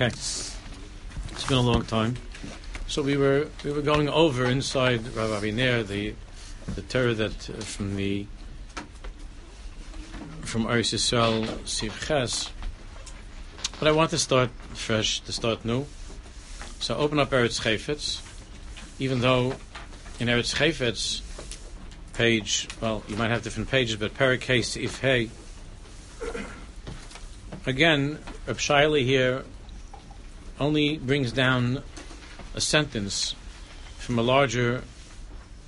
Okay, it's been a long time. So we were we were going over inside Rav Aviner the the Torah that uh, from the from Eretz Yisrael Siv Ches. But I want to start fresh, to start new. So open up Eretz Chayfetz, even though in Eretz Chayfetz page, well, you might have different pages, but Parakase If Hey. Again, Reb Shaili here only brings down a sentence from a larger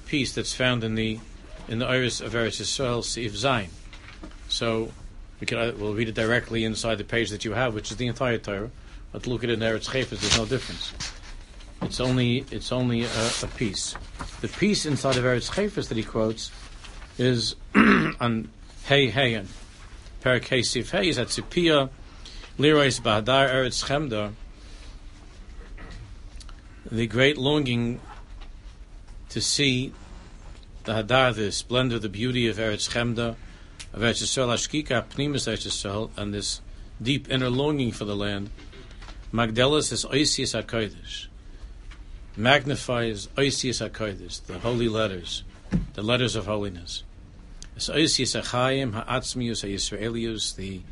piece that's found in the in the Iris of Eretz Yisrael Sif Zayin. So we can uh, we'll read it directly inside the page that you have, which is the entire Torah. But look at it in Eretz Chayfetz, there's no difference. It's only it's only a, a piece. The piece inside of Eretz Chayfetz that he quotes is on Hey Hey and Perak Hey Sif Hey is at Sipia Lirois Bahadar Eretz Chemda the great longing to see the Hadar, the splendor, the beauty of Eretz Chemda, of Eretz Yisrael, Ashkika, Pnimus Eretz Yisrael, and this deep inner longing for the land, Magdelis is Oisius HaKodesh, magnifies Oisius HaKodesh, the holy letters, the letters of holiness. It's Oisius HaChayim, Ha'atzmius HaYisraelius, the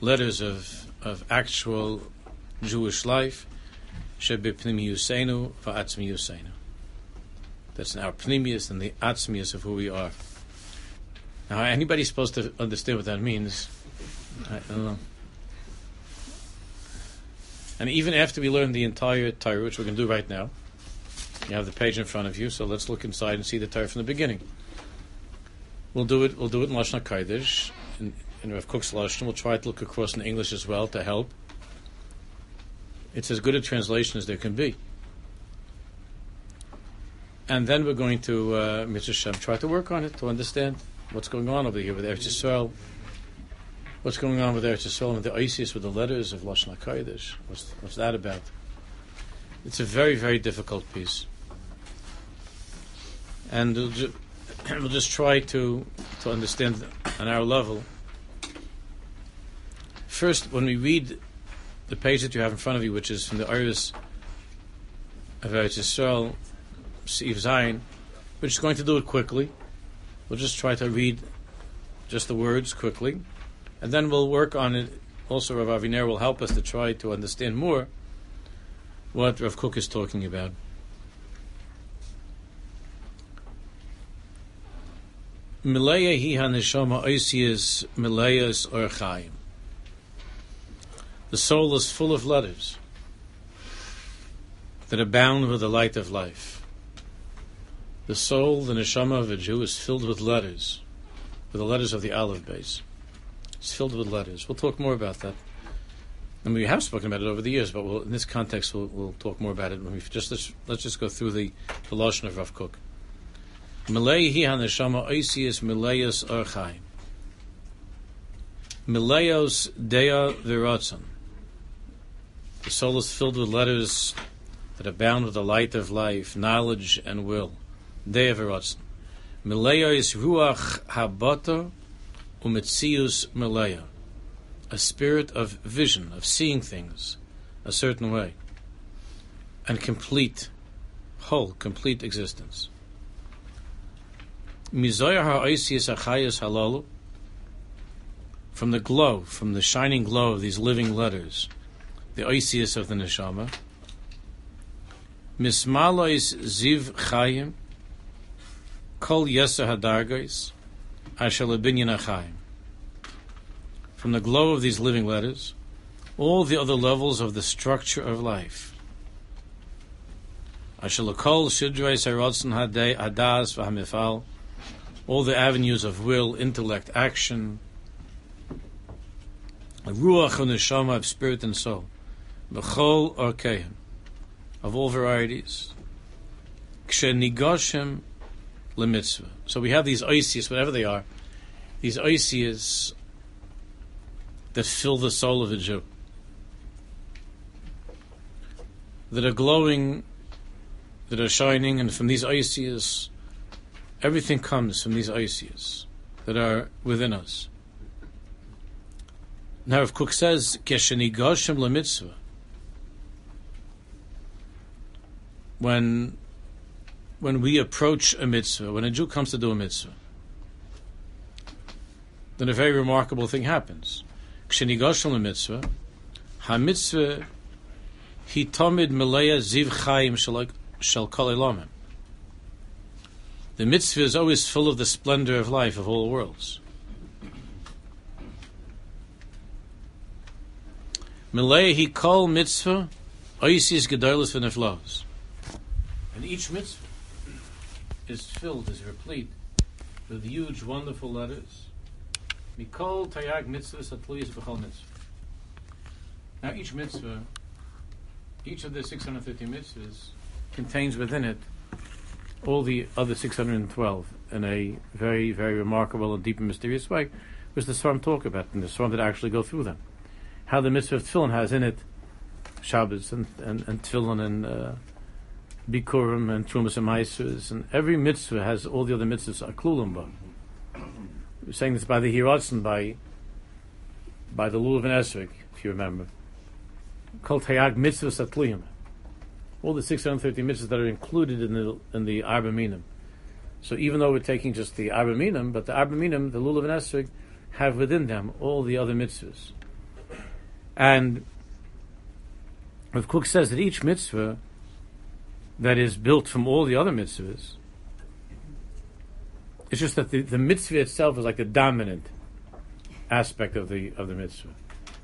letters of, of actual Jewish life, That's our pnimius and the atzmius of who we are. Now, anybody supposed to understand what that means. I don't know. And even after we learn the entire Torah, which we're going to do right now, you have the page in front of you, so let's look inside and see the Torah from the beginning. We'll do it. We'll do it in Lashon Kodesh, in, in Rav Kook's Lashon. We'll try to look across in English as well to help. It's as good a translation as there can be. And then we're going to, uh, Mr. Shem, try to work on it to understand what's going on over here with Eretz Yisrael. What's going on with Eretz Yisrael and the ISIS with the letters of Lashon HaKodesh? What's, what's that about? It's a very, very difficult piece. And we'll, ju- we'll just try to, to understand on our level. First, when we read the page that you have in front of you, which is from the Iris of Eretz Yisrael, Zayin, we're just going to do it quickly. We'll just try to read just the words quickly, and then we'll work on it. Also, Rav Aviner will help us to try to understand more what Rav Kook is talking about. Milaya hi haneshama oisias milayas orchaim. The soul is full of letters that abound with the light of life. The soul, the neshama of a Jew, is filled with letters, with the letters of the olive base. It's filled with letters. We'll talk more about that. And we have spoken about it over the years, but we'll, in this context, we'll, we'll, talk more about it. When we just let's, let's just go through the the lashon of Rav Kook. Milei hi haneshama oisius mileios orchai. Mileios dea viratzon. The soul is filled with letters that abound with the light of life, knowledge, and will. Dea viratzon. Mileios ruach habata umetzius mileia a spirit of vision, of seeing things a certain way, and complete, whole, complete existence. Mizoyah ha'oisius achayas halalu, from the glow, from the shining glow of these living letters, the oisius of the neshama, mismalois ziv chayim, kol yesa hadargos, asher lebinyan achayim. From the glow of these living letters, all the other levels of the structure of life. Ashalakol Shidrei Sarotzen Hadas Vahamifal, all the avenues of will, intellect, action, Ruach and Neshama of spirit and soul, Orkeim, of all varieties, Kshenigoshim Lemitzvah. So we have these oisias, whatever they are, these oisias that fill the soul of a Jew, that are glowing, that are shining, and from these oisias, everything comes from these oisias that are within us. Now, if Kook says, Kesheni Goshem mitzvah, when when we approach a mitzvah, when a Jew comes to do a mitzvah, then a very remarkable thing happens. Kshenigoshel mitzvah, ha mitzvah he tomid melea ziv chayim shel kol. The mitzvah is always full of the splendor of life of all worlds. Melea he mitzvah oisis. And each mitzvah is filled, is replete with huge, wonderful letters. Mikol tayag b'chol mitzvah. Now each mitzvah, each of the 650 mitzvahs contains within it all the other 612 in a very, very remarkable and deep and mysterious way, which the Svarim talk about, and the Svarim that actually go through them. How the mitzvah of tefillin has in it Shabbos and, and, and and uh, Bikurim and Trumas and Maisers, and every mitzvah has all the other mitzvahs klulim We're saying this by the Hirotzen, by by the Lulav and Esrik, if you remember. Called mitzvahs atliyim. All the 630 mitzvahs that are included in the in the Arba Minim. So even though we're taking just the Arba Minim, but the Arba Minim, the Lulav and Esrik, have within them all the other mitzvahs. And Rav Kook says that each mitzvah that is built from all the other mitzvahs. It's just that the, the mitzvah itself is like the dominant aspect of the of the mitzvah.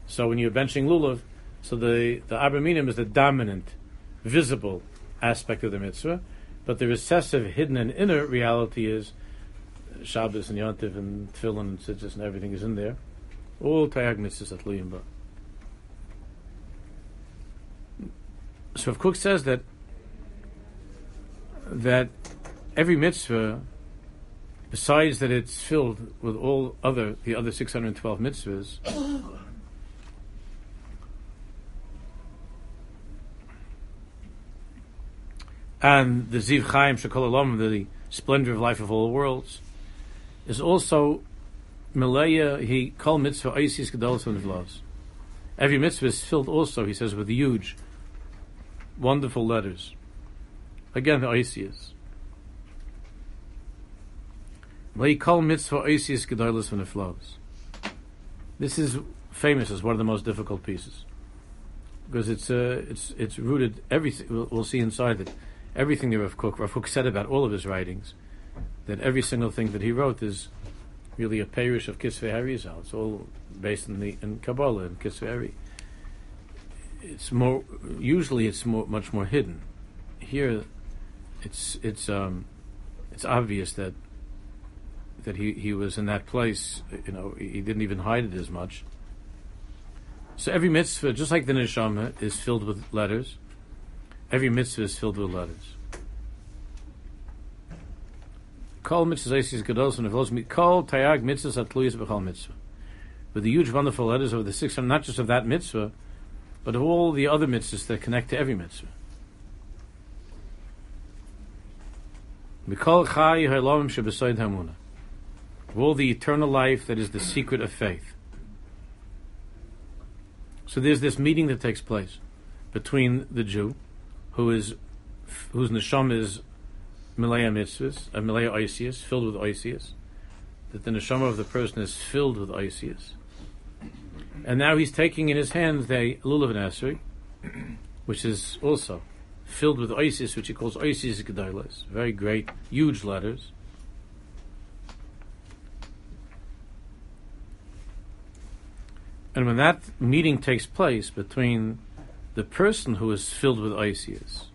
So when you're benching lulav, so the the abaminim is the dominant, visible aspect of the mitzvah, but the recessive, hidden, and inner reality is Shabbos and Yontiv and Tefillin and Tzitzis and everything is in there. All Tayag mitzvahs at Liyimba. So if Kook says that that every mitzvah, besides that it's filled with all other the other six hundred and twelve mitzvahs, and the Ziv Chaim Shekol the splendor of life of all worlds, is also Malaya. He called mitzvah Isis Gedolos and Every mitzvah is filled also, he says, with huge, wonderful letters. Again, the Isis. call mitzvah Isis gedolos when it flows. This is famous as one of the most difficult pieces because it's uh, it's it's rooted everything. We'll, we'll, see inside it everything that Rav Kook Rav Kook said about all of his writings. That every single thing that he wrote is really a parish of Kisvei Harizal. It's all based in the in Kabbalah and Kisvei. It's more usually it's more much more hidden. Here, it's it's um, it's obvious that that he, he was in that place. You know, he didn't even hide it as much. So every mitzvah, just like the neshama, is filled with letters. Every mitzvah is filled with letters. Kol mitzvahs gados and kol tayag mitzvah. With the huge, wonderful letters of the six not just of that mitzvah, but of all the other mitzvahs that connect to every mitzvah. Mikol Chai Ha'ilamim Shebesoid Hamuna. All the eternal life that is the secret of faith. So there's this meeting that takes place between the Jew, who is whose neshama is milaya mitzvahs, a uh, milaya oisius, filled with oisius, that the neshama of the person is filled with oisius. And now he's taking in his hands the lulav nasri, which is also filled with Isis, which he calls Isis Gedolos. Very great, huge letters. And when that meeting takes place between the person who is filled with Isis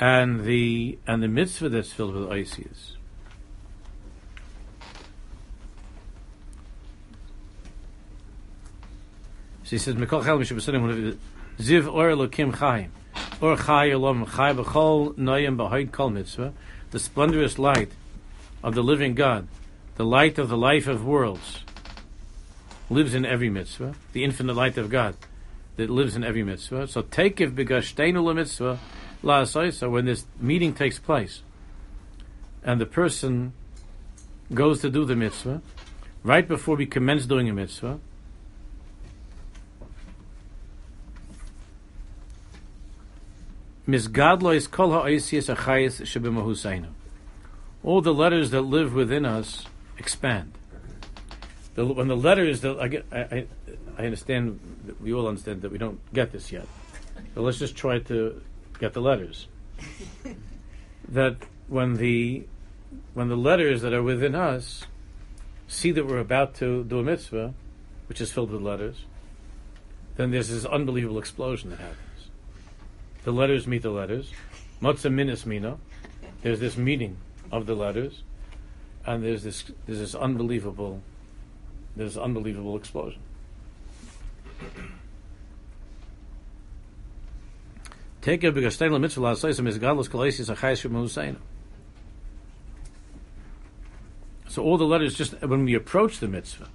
and the and the mitzvah that's filled with Isis, so he says, "Mikol chel ziv or chaim." Or Chai Olam Chai B'chol Noyim B'Hoid Kol Mitzvah, the splendorous light of the living God, the light of the life of worlds, lives in every mitzvah, the infinite light of God that lives in every mitzvah. So take if begashtainu mitzvah la So when this meeting takes place, and the person goes to do the mitzvah, right before we commence doing a mitzvah, Misgadlois kol ha'oisius achayis shebimahusainu. All the letters that live within us expand. The, when the letters that I get, I, I, I understand, we all understand that we don't get this yet. But let's just try to get the letters. that when the when the letters that are within us see that we're about to do a mitzvah, which is filled with letters, then there's this unbelievable explosion that happens. The letters meet the letters. Matzah minas mina. There's this meeting of the letters, and there's this there's this unbelievable there's unbelievable explosion. Take a big mitzvah is gadlus achayis So all the letters just when we approach the mitzvah,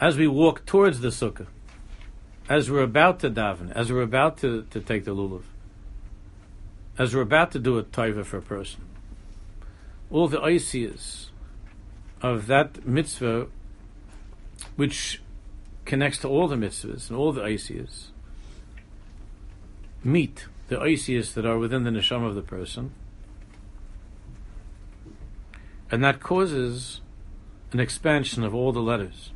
as we walk towards the sukkah, as we're about to daven, as we're about to, to take the lulav, as we're about to do a taiva for a person, all the ideas of that mitzvah, which connects to all the mitzvahs and all the ideas, meet the ideas that are within the neshama of the person, and that causes an expansion of all the letters.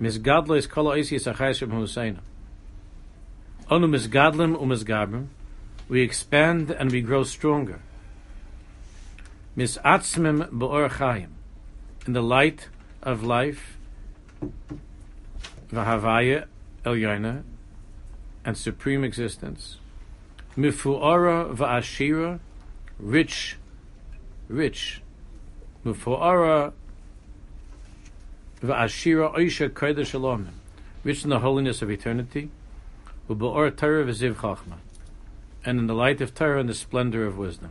Misgadlo is kol oisius achayis Reb Hussein. Onu misgadlim umisgabrim. We expand and we grow stronger. Misatzmim be'or chayim. In the light of life, v'havaya el and supreme existence. Mifu'ara v'ashira, rich, rich. Mifu'ara V'ashira oisha kodesh shalom, rich in the holiness of eternity, u'ba'or Torah v'ziv chachma, and in the light of Torah and the splendor of wisdom.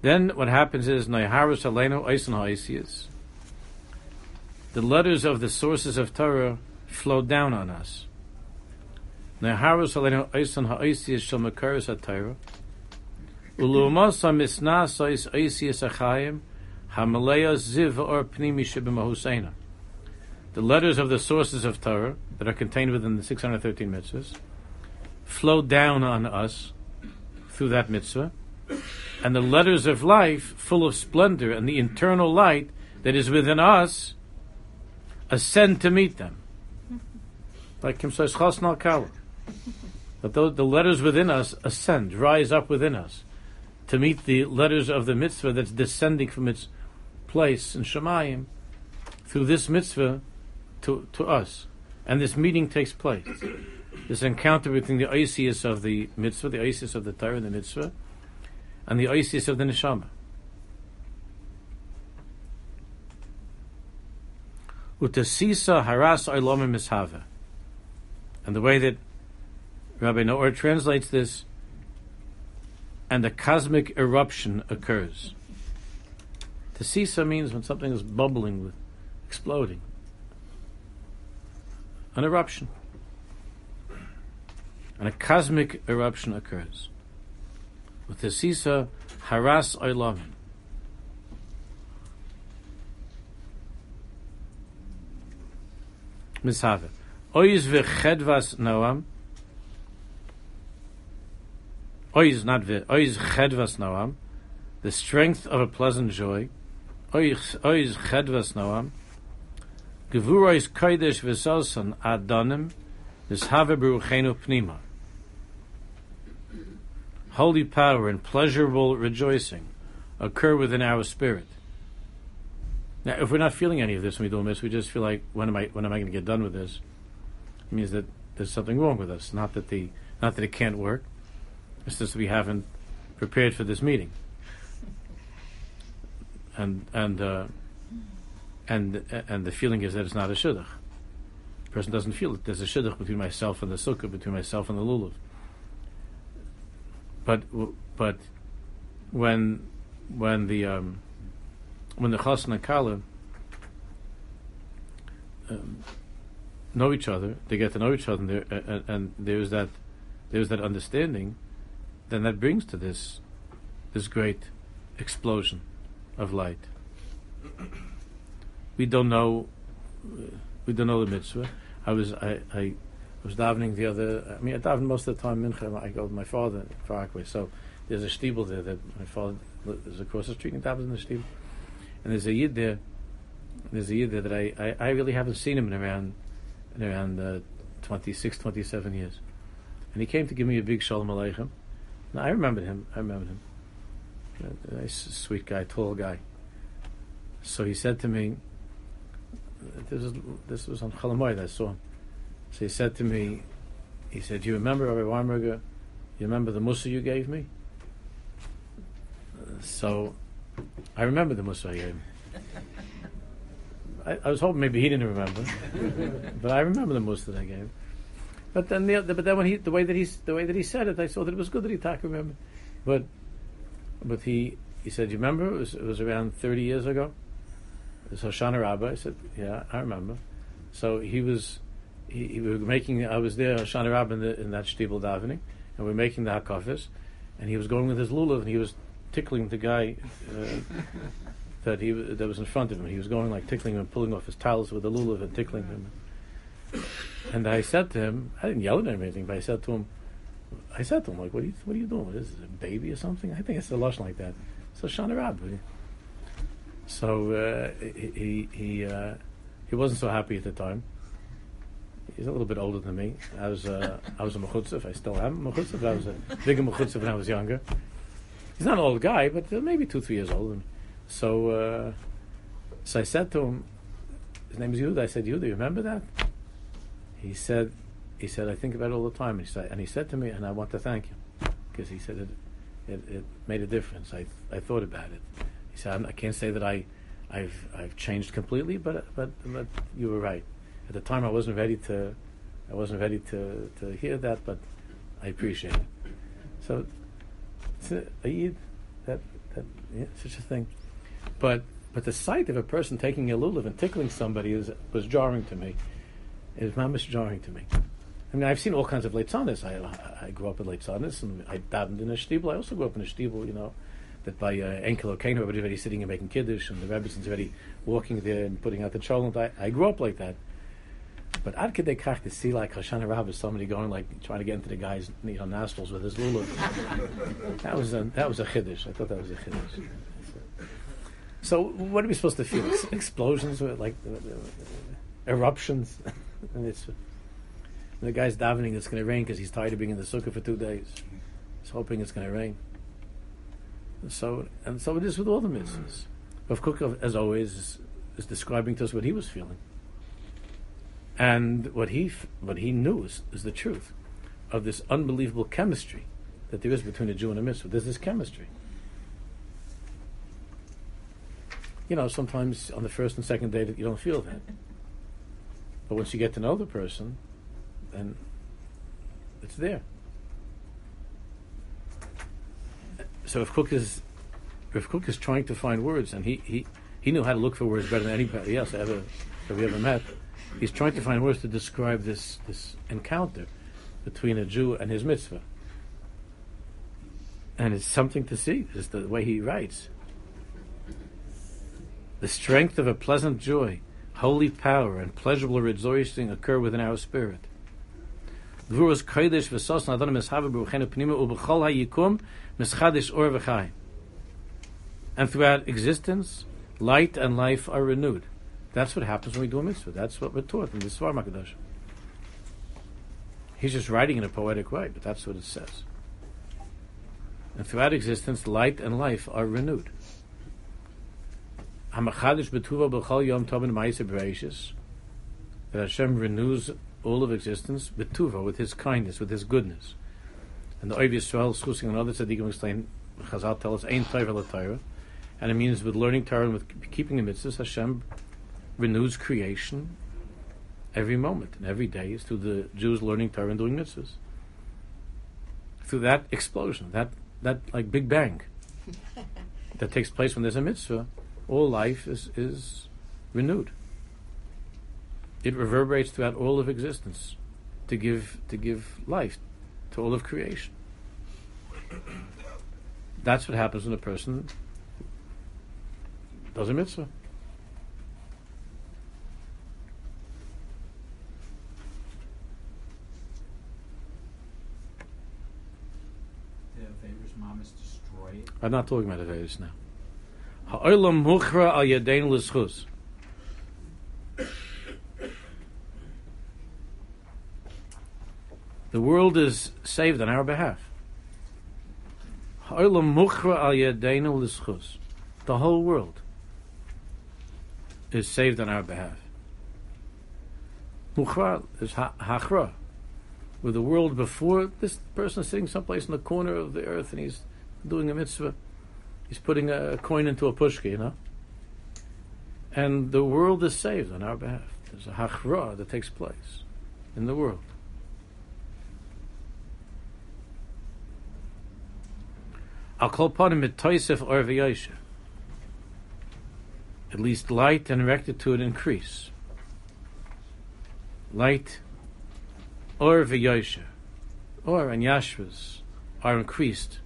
Then what happens is Naiharus Aleinu Eisen Ha'isius. The letters of the sources of Torah flow down on us. Naiharus Aleinu Eisen Ha'isius Shal Makaris HaTorah. Ulumos HaMisnas Ois Eisius Achayim Hamalaya Ziv or Pnimi Shibim The letters of the sources of Torah that are contained within the 613 mitzvahs flow down on us through that mitzvah, and the letters of life, full of splendor and the internal light that is within us, ascend to meet them. Like Kim says, Chasnal Kala. That the letters within us ascend, rise up within us to meet the letters of the mitzvah that's descending from its place in Shemayim through this mitzvah to, to us. And this meeting takes place. This encounter between the Isis of the mitzvah, the Isis of the Torah and the mitzvah, and the Isis of the neshama. Utasisa haras oilam mishava. And the way that Rabbi Naor translates this, and a cosmic eruption occurs. Tasisa means when something is bubbling with exploding. An eruption. And a cosmic eruption occurs. With the Haras Oilamim. Mishave. Oiz v'chedvas noam. Oiz, not ve. Oiz chedvas noam. The strength of a pleasant joy. Noam. Gevurois adonim pnima. Holy power and pleasurable rejoicing occur within our spirit. Now, if we're not feeling any of this when we do this, we just feel like, when am I, when am I going to get done with this? It means that there's something wrong with us. Not that the, not that it can't work. It's just we haven't prepared for this meeting and and uh, and and the feeling is that it's not a shidduch. The person doesn't feel it. There's a shidduch between myself and the sukkah, between myself and the lulav. But but when when the um, when the chasna and kala um, know each other, they get to know each other, and, and, and there's that there's that understanding, then that brings to this this great explosion of light. We don't know. We don't know the mitzvah. I was I, I was davening the other. I mean, I daven most of the time mincha. I go with my father far away. So there's a stiebel there that my father is across the street and davens in the stiebel. And there's a yid there. There's a yid there that I, I, I really haven't seen him in around in around uh, 26, 27 years. And he came to give me a big shalom aleichem. And I remembered him. I remembered him. Nice, sweet guy, tall guy. So he said to me, this was, this was on Chalamoid, I saw him. So he said to me, he said, do you remember Rabbi Weinberger? You remember the mussar you gave me? so I remember the mussar I gave him. I, I, was hoping maybe he didn't remember, but I remember the mussar that I gave him. But then, the, but then when he, the way that he, the way that he said it, I saw that it was good that he talked remember. But, but he, he said, "You remember? It was, it was around thirty years ago." It was Hoshana Rabbah. I said, "Yeah, I remember." So he was, he, he we were making. I was there Hoshana Rabbah in, the, in that stiebel davening, and we were making the hakafis, and he was going with his lulav, and he was tickling the guy uh, that he that was in front of him. He was going like tickling him, pulling off his towels with the lulav and tickling him. And I said to him, I didn't yell at him or anything, but I said to him, I said to him, like, what are you, what are you doing? Is this, a baby or something? I think it's a lush like that. So Shana Rab. So uh, he he uh, he wasn't so happy at the time. He's a little bit older than me. I was uh, I was a mechutzif. I still am a mechutzif. I was a bigger mechutzif when I was younger. He's not an old guy, but maybe two three years older. So uh, so I said to him, his name is Yehuda. I said, Yehuda, you remember that? he said, he said, I think about it all the time. And he said, and he said to me, and I want to thank you because he said it, it, it, made a difference. I, I thought about it. He said, I can't say that I, I've, I've changed completely, but, but, but you were right. At the time, I wasn't ready to, I wasn't ready to, to hear that, but I appreciate it. So, it's that, that, yeah, such a thing. But, but the sight of a person taking a lulav and tickling somebody is, was jarring to me is mamish jarring to me. I mean, I've seen all kinds of leitzanis. I, I grew up in leitzanis, and I davened in a shtibel. I also grew up in a shtibel, you know, that by uh, Enkel Okeno, everybody's sitting and making kiddush, and the Rebbe's already walking there and putting out the cholent. I, I grew up like that. But Ad Kedei Kach to see like Hoshana Rabbah, somebody going like trying to get into the guy's you know, nostrils with his lulav. that was a that was a chiddush. I thought that was a chiddush. So what are we supposed to feel? Explosions, like uh, eruptions. and it's the guy's davening it's going to rain because he's tired of being in the sukkah for two days. He's hoping it's going to rain. So and so it is with all the mitzvahs. Rav Kook, as always, is, is, describing to us what he was feeling, and what he what he knew is, is the truth of this unbelievable chemistry that there is between a Jew and a mitzvah. There's this chemistry. You know, sometimes on the first and second day that you don't feel that. But once you get to know the person, then it's there. So if Kook is if Kook is trying to find words, and he, he, he knew how to look for words better than anybody else ever that we ever met, he's trying to find words to describe this this encounter between a Jew and his mitzvah. And it's something to see, is the way he writes. The strength of a pleasant joy holy power and pleasurable rejoicing occur within our spirit. Hayikum mischadish or. And throughout existence, light and life are renewed. That's what happens when we do a mitzvah. That's what we're taught in the Svar Makadosh. He's just writing in a poetic way, but that's what it says. And throughout existence, light and life are renewed. That Hashem renews all of existence betuva with His kindness, with His goodness. And the Oiv Yisrael, Schusing and other tzaddikim explain, Chazal tell us, Ein Torah Torah. And it means with learning Torah and with keeping the mitzvahs, Hashem renews creation every moment and every day is through the Jews learning Torah and doing mitzvahs. Through that explosion, that, that like Big Bang that takes place when there's a mitzvah, all life is, is renewed it reverberates throughout all of existence to give to give life to all of creation. That's what happens when a person does a mitzvah. I'm not talking about Avedis now. Ha'olam mukhra al yadein l'schus. The world is saved on our behalf. The whole world is saved on our behalf. Mukhra is hachra, where the world before this person is sitting someplace in the corner of the earth and he's doing a mitzvah. He's putting a coin into a pushka, you know. And the world is saved on our behalf. There's a hachra that takes place in the world. I'll call upon him at or At least light and rectitude increase light, or v'yosha, or and yashvas are increased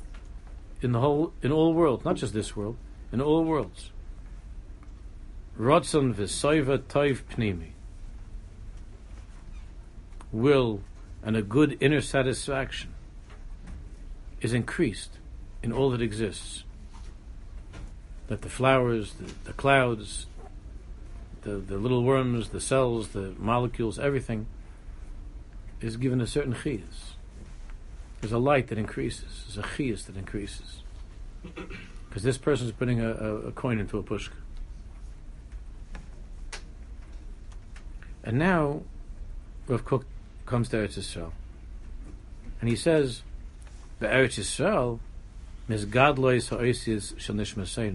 in the whole, in all worlds, not just this world, in all worlds. Rotzon v'soiva toiv pnimi. Will and a good inner satisfaction is increased in all that exists. That the flowers, the, the clouds, the, the little worms, the cells, the molecules, everything is given a certain chiyas. There's a light that increases. There's a chiyas that increases. Because this person is putting a, a, a, coin into a pushka. And now, Rav Kook comes to Eretz Yisrael. And he says, the Eretz Yisrael, Mizgadlois ha'oisias shal nishmasein.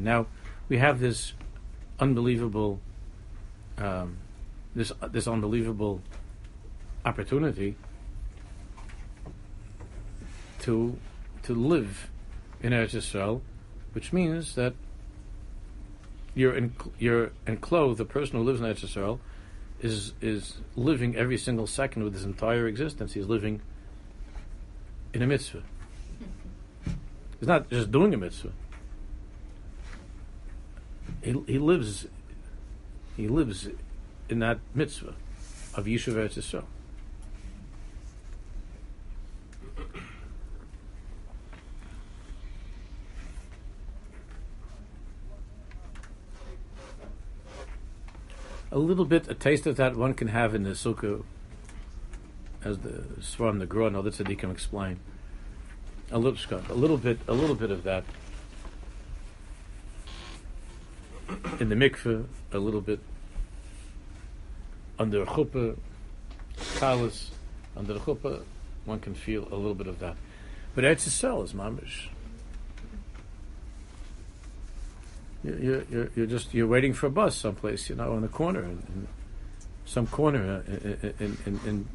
Now, we have this unbelievable um, this this unbelievable opportunity to to live in Eretz Yisrael, which means that you're in, you're enclosed. The person who lives in Eretz Yisrael is is living every single second with his entire existence. He's living in a mitzvah. He's not just doing a mitzvah. He, he lives he lives in that mitzvah of Yishuv Eretz Yisrael. A little bit, a taste of that one can have in the sukkah, as the Svarim the Gra and other tzaddikim explain. A little, a little bit, a little bit of that in the mikveh, a little bit under a chuppah, kalas, under the chuppah, one can feel a little bit of that. But Eretz Yisrael is mamish. You're, you're, you're, just you're waiting for a bus someplace, you know, in the corner, in, in some corner uh, in, in, in, in,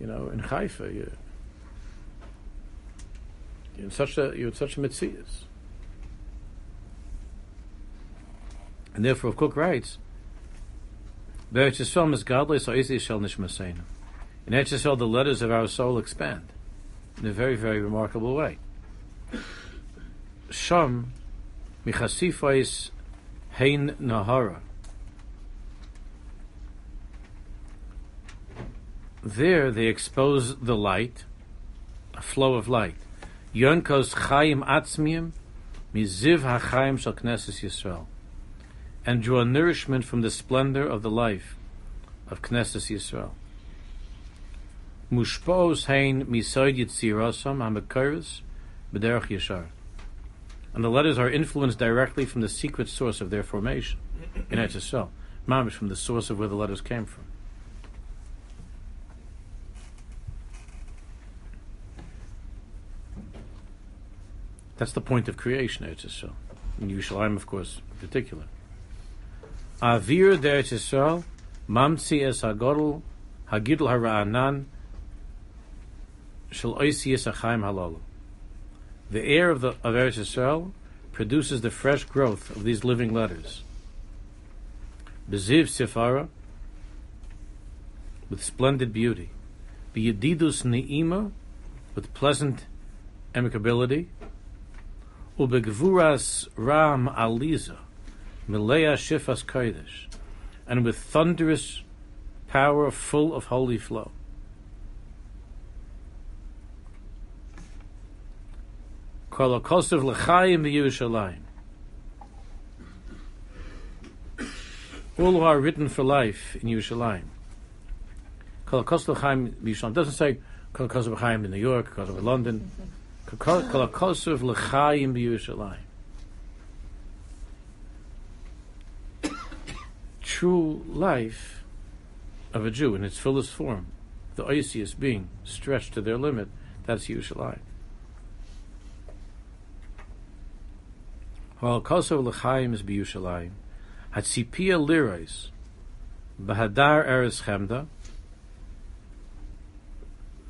you know in Haifa. You're, in such a you're in such a mitzias. And therefore, Kook writes, Be'eretz Yisrael is godly, so easy shall nishmaseinu. In Eretz Yisrael, the letters of our soul expand in a very, very remarkable way. Sham michasifais hein nahara. There they expose the light, a flow of light. Yonkos chayim atzmiyim miziv hachayim shal knesses Yisrael and draw nourishment from the splendor of the life of Knesset Yisrael. Mushpos hein misoid yitzirasam hamakiris b'derech yashar. And the letters are influenced directly from the secret source of their formation in Eretz Yisrael, mamish from the source of where the letters came from. That's the point of creation, Eretz Yisrael. In Yerushalayim, of course, in particular. Avir Eretz Yisrael, Mamtzi es Hagodol, Hagidl Hara'anan, Shal Oisi es Achaim. The air of, the, of Eretz Yisrael produces the fresh growth of these living letters. Beziv Sifara, with splendid beauty. Biyadidus Ne'ima, with pleasant amicability. Ubegvuras Ram Aliza, Milea Shifas Kodesh, and with thunderous power full of holy flow. Kol HaKosov L'chaim B'Yerushalayim. All who are written for life in Yerushalayim. Kol HaKosov L'chaim B'Yerushalayim. doesn't say Kol HaKosov L'chaim in New York, Kol HaKosov London. Kol HaKosov L'chaim B'Yerushalayim. True life of a Jew in its fullest form, the Oisius being stretched to their limit, that's Yerushalayim. While Kosov L'chaim is B'Yushalayim, Hatzipia Lirais, Bahadar Eres Chemda,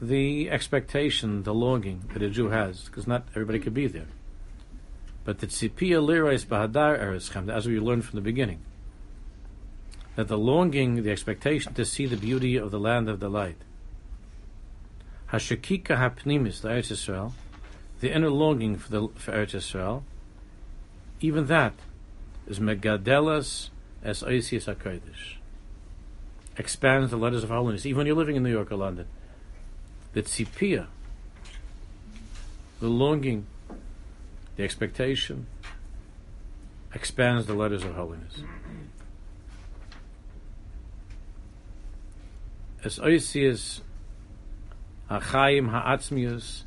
the expectation, the longing that a Jew has, because not everybody could be there. But the Tzipia Lirais Bahadar Eres Chemda, as we learned from the beginning, that the longing, the expectation to see the beauty of the land of the light, Hashakika Hapnimis, the Eretz Yisrael, the inner longing for the for Eretz Yisrael, even that is Megadelas as Oisius HaKodesh. Expands the letters of holiness, even when you're living in New York or London. The tzipia, the longing, the expectation, expands the letters of holiness. As Oisius HaChaim HaAtzmius,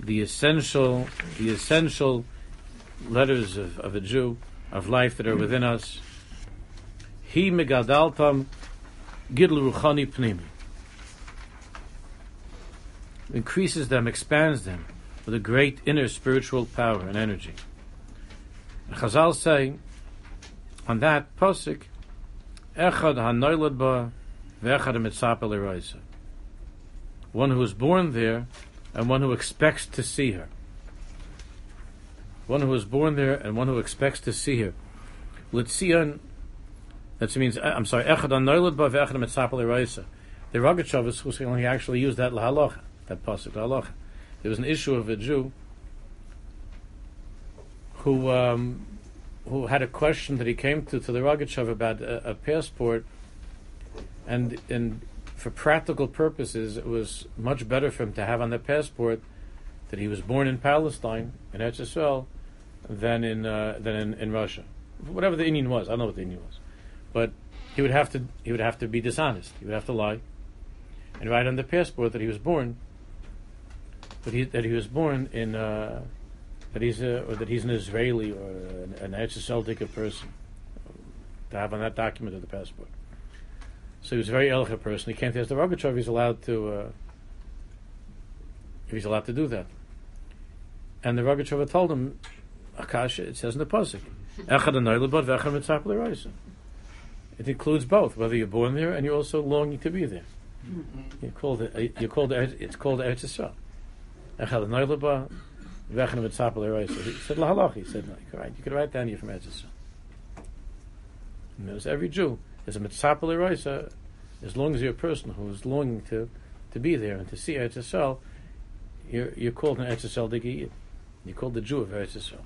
the essential, the essential letters of, of a Jew, of life that are within us. He megadaltam gidl ruchani pnimi. Increases them, expands them with a great inner spiritual power and energy. And Chazal say on that posik, Echad hanoilad ba mitzapel One who is born there and one who expects to see her one who was born there and one who expects to see her. Litzion, that means, uh, I'm sorry, Echad Anoilad Ba V'echad Mitzapel Eroisa. The Rogatchovis was he actually used that lahalocha, that pasuk. There was an issue of a Jew who um, who had a question that he came to to the Rogatchov about a, a passport, and and for practical purposes, it was much better for him to have on the passport that he was born in Palestine in Eretz Yisrael than in uh, than in, in, Russia. Whatever the Indian was, I don't know what the Indian was, but he would have to he would have to be dishonest. He would have to lie and write on the passport that he was born, but he, that he was born in uh, that he's a, or that he's an Israeli or an, an Eretz person to have on that document of the passport. So he was a very eloquent person. He came to ask the Rogachev he's allowed to uh, if he's allowed to do that. And the Rogatchover told him, Akasha, it says in the Pasuk, It includes both, whether you're born there and you're also longing to be there. You're called, you're called, it's called Eretz Yisrael. Echad Anoilaba, Vechan Mitzapel He said, Lahalach, he said, you write, you can write down here from Yisrael. And there's every Jew is a Mitzapel Eroisa, uh, as long as you're a person who is longing to, to be there and to see Eretz Yisrael, you're, you're called an Eretz Yisrael Digiyid. You're called the Jew of Eretz Yisrael.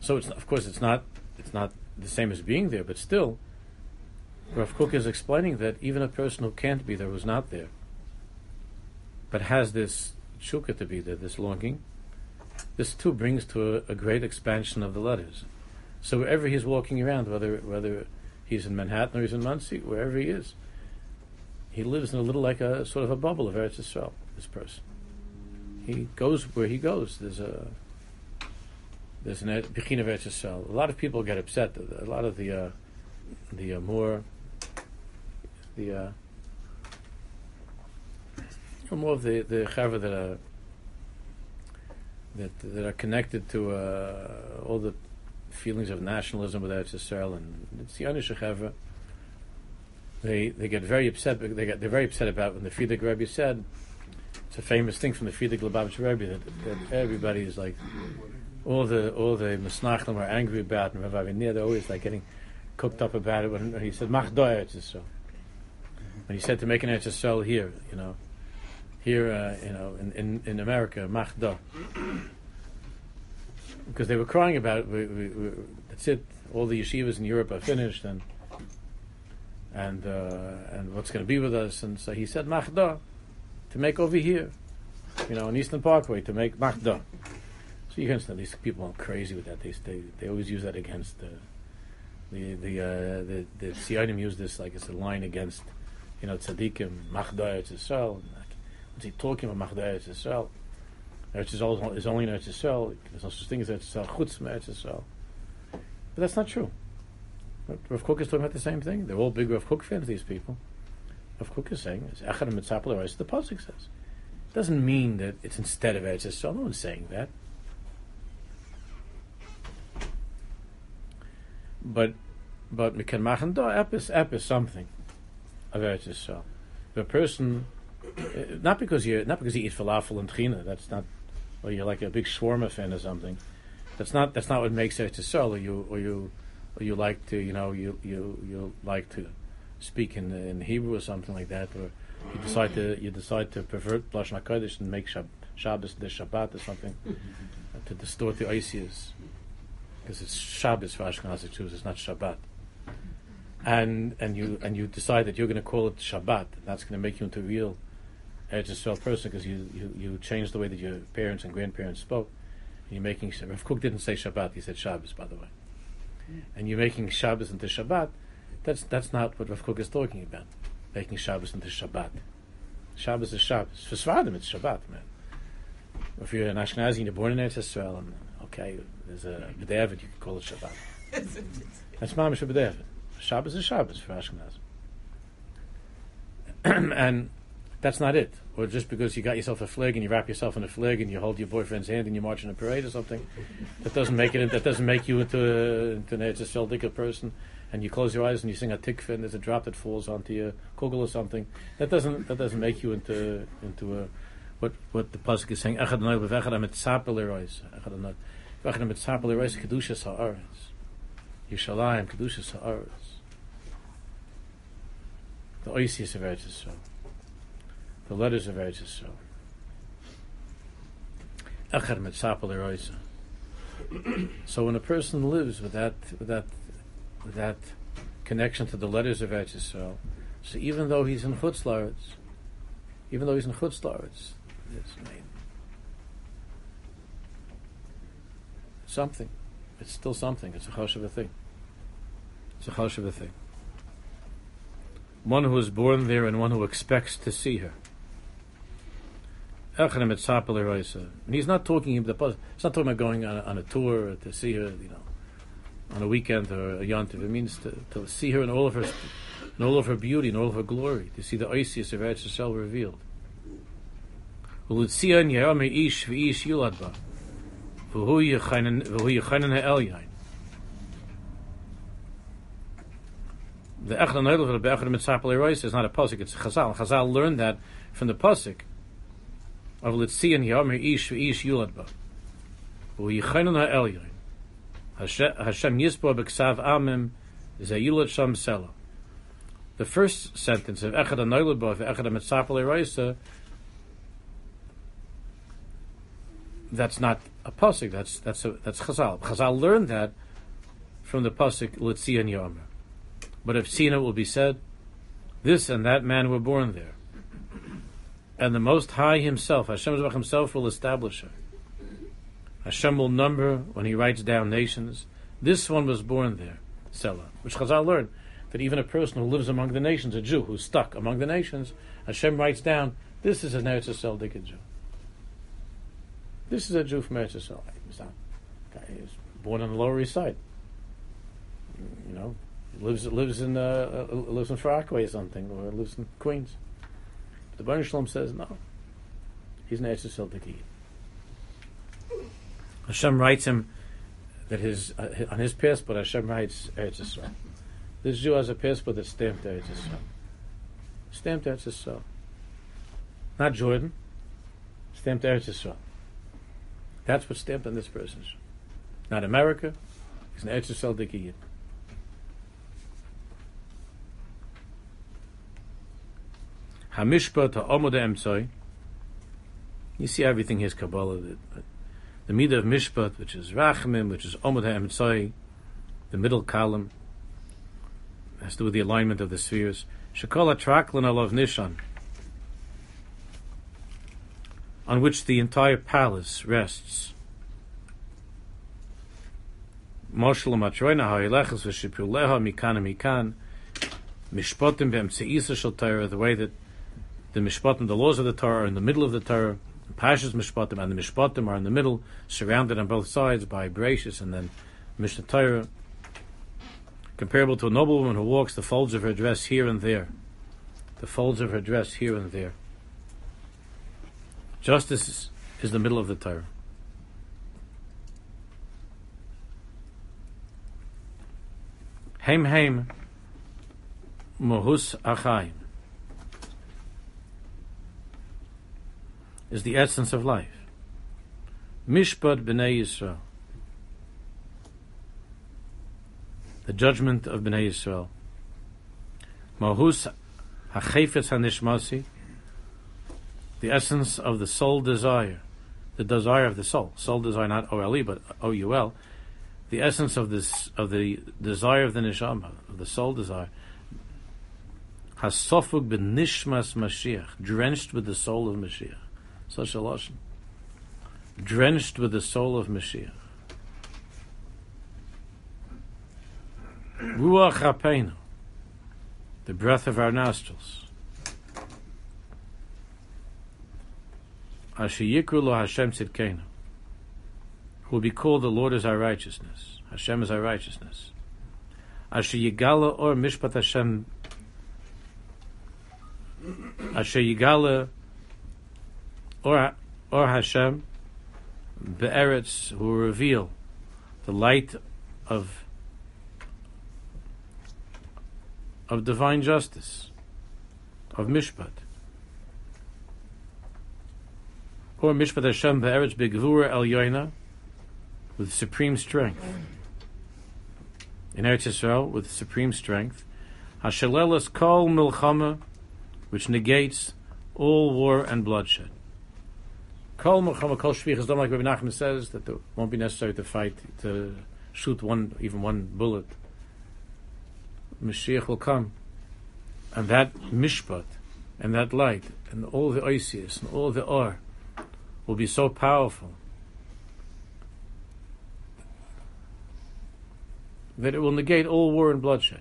So it's of course it's not it's not the same as being there, but still, Rav Kook is explaining that even a person who can't be there, who's not there, but has this shuka to be there, this longing, this too brings to a, a, great expansion of the letters. So wherever he's walking around, whether whether he's in Manhattan or he's in Monsey, wherever he is, he lives in a little like a sort of a bubble of Eretz Yisrael. This person, he goes where he goes. There's a there's an Bechina of Eretz Yisrael. A lot of people get upset. A lot of the uh, the uh, more the uh, more of the the that are that that are connected to uh, all the feelings of nationalism with Eretz Yisrael and it's the Anish chaver they they get very upset. They get they're very upset about when the Frierdiker Rebbe said it's a famous thing from the Frierdiker Lubavitch Rebbe that, that everybody is like all the all the Masnachlim are angry about and Rabbi Aviner, they're always like getting cooked up about it. When, he said Mach so when he said to make an Eretz here, you know, here, uh, you know, in, in, in America, Mach because they were crying about it. We, we, we, that's it. All the yeshivas in Europe are finished, and and uh, and what's going to be with us. And so he said, Machda. to make over here, you know, in Eastern Parkway to make Machda. So you can understand these people are crazy with that. They they, they always use that against the the the uh, the the use this like it's a line against you know tzaddikim Machda Eretz Yisrael. What's he talking about Machda Eretz Yisrael? Eretz Yisrael is only in Eretz Yisrael. There's no such thing as Eretz Yisrael. Chutz Eretz Yisrael. But that's not true. Rav Kook is talking about the same thing. They're all big Rav Kook fans. These people. Rav Kook is saying is Echad Mitzapel The pasuk says. It doesn't mean that it's instead of Eretz Yisrael. No one's saying that. But but machen da epis epis something of Eretz. The person, uh, not because you not because you eat falafel and trina. That's not, or you're like a big shawarma fan or something. That's not that's not what makes Eretz Yisrael. Or you or you or you like to you know you you you like to speak in in Hebrew or something like that, or you decide to you decide to pervert lashon and make Shab, Shabbos the Shabbat or something to distort the Isias because it's Shabbos for Ashkenazi Jews. It's not Shabbat. And and you and you decide that you're going to call it Shabbat. That's going to make you into a real Eretz Yisrael person because you, you you changed the way that your parents and grandparents spoke. And you're making Rav Kook didn't say Shabbat. He said Shabbos, by the way. Hmm. And you're making Shabbos into Shabbat. That's that's not what Rav Kook is talking about. Making Shabbos into Shabbat. Shabbos is Shabbos. For Sfardim, it's Shabbat, man. If you're an Ashkenazi and you're born in Eretz Yisrael, and okay, there's a B'David, you can call it Shabbat. That's Mamish B'David. Shabbos is Shabbos for Ashkenaz. and that's not it. Or just because you got yourself a flag and you wrap yourself in a flag and you hold your boyfriend's hand and you march in a parade or something, that doesn't make it. That doesn't make you into, a, into an person. And you close your eyes and you sing a tikva and there's a drop that falls onto your kugel or something. That doesn't that doesn't make you into into a what what the pasuk is saying. Echad noy b'vechad amit tzapel erois. Echad noy b'vechad amit tzapel erois kedushas haaretz. Yishalayim kedushas haaretz the oisius of Eretz Yisrael, the letters of Eretz Yisrael. Echad mitzapel So when a person lives with that, with that, with that connection to the letters of Eretz Yisrael, so even though he's in Chutz even though he's in Chutz Laretz, it's something. It's still something. It's a chosh of a thing. It's a chosh of a thing one who is born there and one who expects to see her. And he's not talking about not talking about going on a, on a tour to see her, you know, on a weekend or a yontiv. It means to, to see her in all of her in all of her beauty and all of her glory, to see the Isis of Eretz Yisrael revealed. The Echad Mitzapel Erois is not a pasuk; it's Chazal. Chazal learned that from the pasuk of Litzian Yomer Ish Ish Yuladba. Uyichanon HaElyon. Hashem Yisbo B'Ksav Amim Zayilot Sham Sela. The first sentence of Echad of Echad Mitzapel Erois uh, that's not a pasuk. That's that's a, that's Chazal. Chazal learned that from the pasuk Litzian Yomer. But if Sina it will be said, this and that man were born there. And the Most High Himself, Hashem Himself, will establish her. Hashem will number when He writes down nations. This one was born there, Selah. Which Chazal learned that even a person who lives among the nations, a Jew who's stuck among the nations, Hashem writes down, this is an Eretz Yisrael Jew. This is a Jew from Eretz Yisrael. He's not, born on the Lower East Side. You know, lives lives in uh, uh, lives in Rockaway or something, or lives in Queens. The Baruch Shalom says no. He's an Eretz Yisrael Hashem writes him that his uh, on his passport Hashem writes Eretz Yisrael. This Jew has a passport that's stamped Eretz Yisrael. Stamped Eretz Yisrael. Not Jordan. Stamped Eretz Yisrael. That's what's stamped on this person's. Not America. He's an Eretz Yisrael Dikiyid. Hamishpat ha'omod emtzoi. You see everything here is Kabbalah. The, the midah of Mishpat, which is Rachamim, which is Omod ha'emtzoi, the middle column, has to do with the alignment of the spheres. Shekola traklin alav nishan. on which the entire palace rests. Moshel matroina ha'ilechus v'shipuleha mikan mikan mishpotim b'emtzeisa shel Torah, the way that the mishpotim, the laws of the Torah, are in the middle of the Torah, The Pashas mishpotim, and the mishpotim are in the middle, surrounded on both sides by Bereshis and then Mishnah Torah, comparable to a noblewoman who walks the folds of her dress here and there, the folds of her dress here and there. Justice is the middle of the Torah. Heim heim mohus achayim is the essence of life. Mishpat b'nei Yisrael. The judgment of b'nei Yisrael. Mohus hachefetz hanishmasi. The essence of the soul desire. The desire of the soul. Soul desire, not O-L-E, but O-U-L the essence of this of the desire of the neshama, of the soul desire, hasofug benishmas Mashiach, drenched with the soul of Mashiach. Such a lashon. Drenched with the soul of Mashiach. Ruach Hapeinu, the breath of our nostrils. Asher Yikru lo Hashem Tzidkenu who will be called the Lord is our righteousness. Hashem is our righteousness. Asher Yigala or Mishpat Hashem. Asher Yigala or, or Hashem Be'eretz who will reveal the light of of divine justice, of Mishpat. Or Mishpat Hashem Be'eretz Begvura El Yoina, with supreme strength. In Eretz Yisrael, with supreme strength, Hashalelas Kol Milchama, which negates all war and bloodshed. Kol Milchama Kol Shvichas Dom, like Rabbi Nachman says, that it won't be necessary to fight, to shoot one, even one bullet. Mashiach will come, and that mishpat, and that light, and all the oisius, and all the or, will be so powerful that it will negate all war and bloodshed.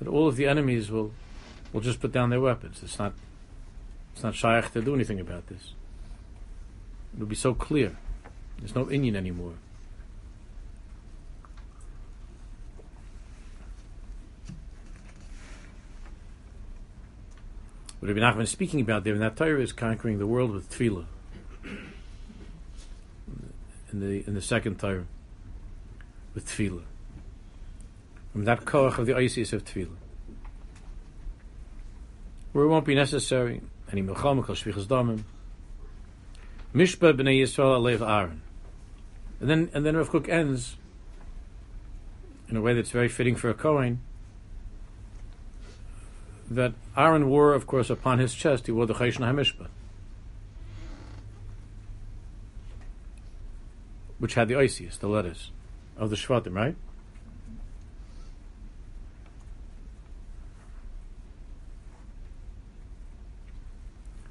That all of the enemies will will just put down their weapons. It's not it's not shaykh to do anything about this. It will be so clear. There's no Indian anymore. What Rabbi Nachman is speaking about there in that Torah is conquering the world with tefillah. In the in the second Torah, with tefillah from that koach of the Isis of Tefillah. Where it won't be necessary any milchama kol shvichas damim. Mishpa b'nei Yisrael alev Aaron. And then, and then Rav Kook ends in a way that's very fitting for a Kohen. That Aaron wore, of course, upon his chest, he wore the Chayshon HaMishpah. Which had the Isis, the letters of the Shvatim, right?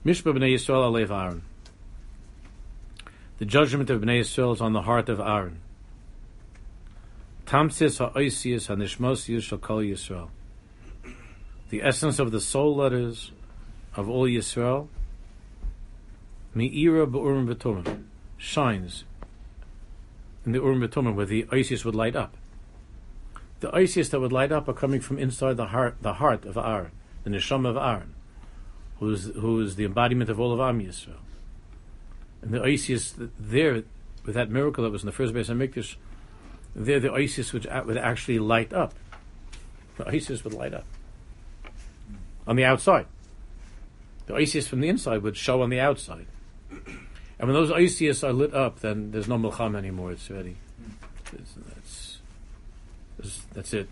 Mishpa b'nei Yisrael alev Aaron. The judgment of b'nei Yisrael is on the heart of Aaron. Tamsis ha'oisius ha'nishmosius shall call Yisrael. The essence of the soul letters of all Yisrael, mi'ira b'urim v'tumim, shines in the urim v'tumim where the oisius would light up. The oisius that would light up are coming from inside the heart, the heart of Aaron, the neshama of Aaron who is who is the embodiment of all of Am Yisrael. And the Isis there, with that miracle that was in the first base of Mikdash, there the Isis would, uh, would actually light up. The Isis would light up on the outside. The Isis from the inside would show on the outside. And when those Isis are lit up, then there's no Milcham anymore. It's ready. It's, that's, that's it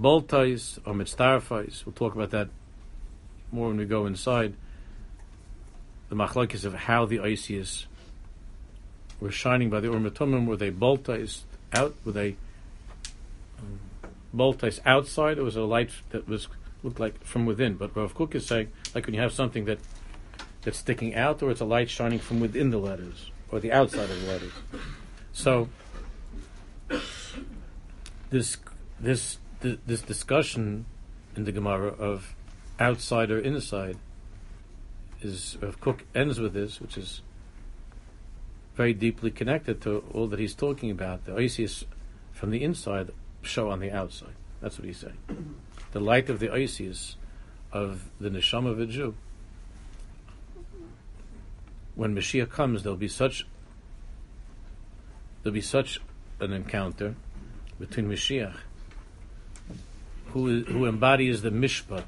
boltais or mitzdarfais. We'll talk about that more when we go inside. The machlokes of how the Isis were shining by the urim v'tumim. Were they boltais out? Were they um, outside? Or was it a light that was looked like from within. But Rav Kook is saying, like when you have something that that's sticking out, or it's a light shining from within the letters, or the outside of the letters. So this this this discussion in the Gemara of outside or inside is Rav Kook ends with this, which is very deeply connected to all that he's talking about. The Isis from the inside show on the outside. That's what he's saying. The light of the Isis of the neshama of a Jew. When Mashiach comes, there'll be such there'll be such an encounter between Mashiach, who who embodies the mishpat,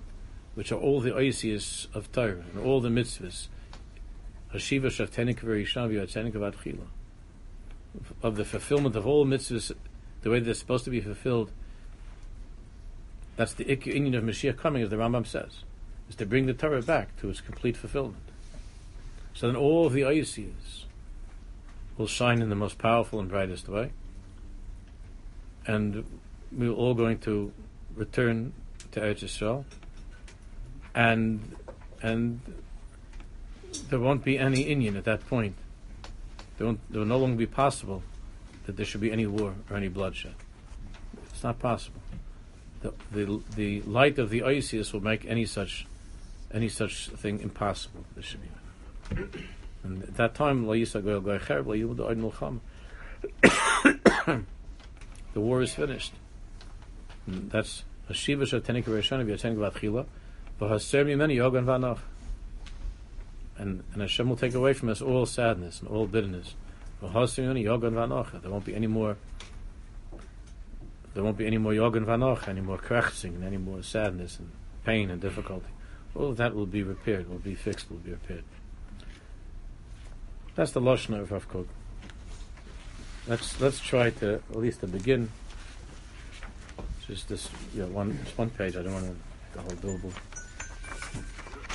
which are all the Isis of Torah and all the mitzvahs, Hashiva Shavtenik Verishavi Atzenik Avatchila. Of the fulfillment of all mitzvahs, the way they're supposed to be fulfilled. That's the Indian of Mashiach coming, as the Rambam says, is to bring the Torah back to its complete fulfillment. So then all of the Isis will shine in the most powerful and brightest way. And we're all going to return to Eretz Yisrael. And and there won't be any Indian at that point. There, won't, there will no longer be possible that there should be any war or any bloodshed. It's not possible. The, the, the light of the Isis will make any such any such thing impossible. There should be. And at that time, the war is finished. And that's Hashiva Shatenik Rishon V'Yatenik Vatchila And, and Hashem will take away from us all sadness and all bitterness. There won't be any more. There won't be any more yogan vanoch, any more krechzing, and any more sadness and pain and difficulty. All of that will be repaired, will be fixed, will be repaired. That's the lashon of Rav Kook. Let's let's try to at least to begin. Just this, you one just one page. I don't want to the whole billable.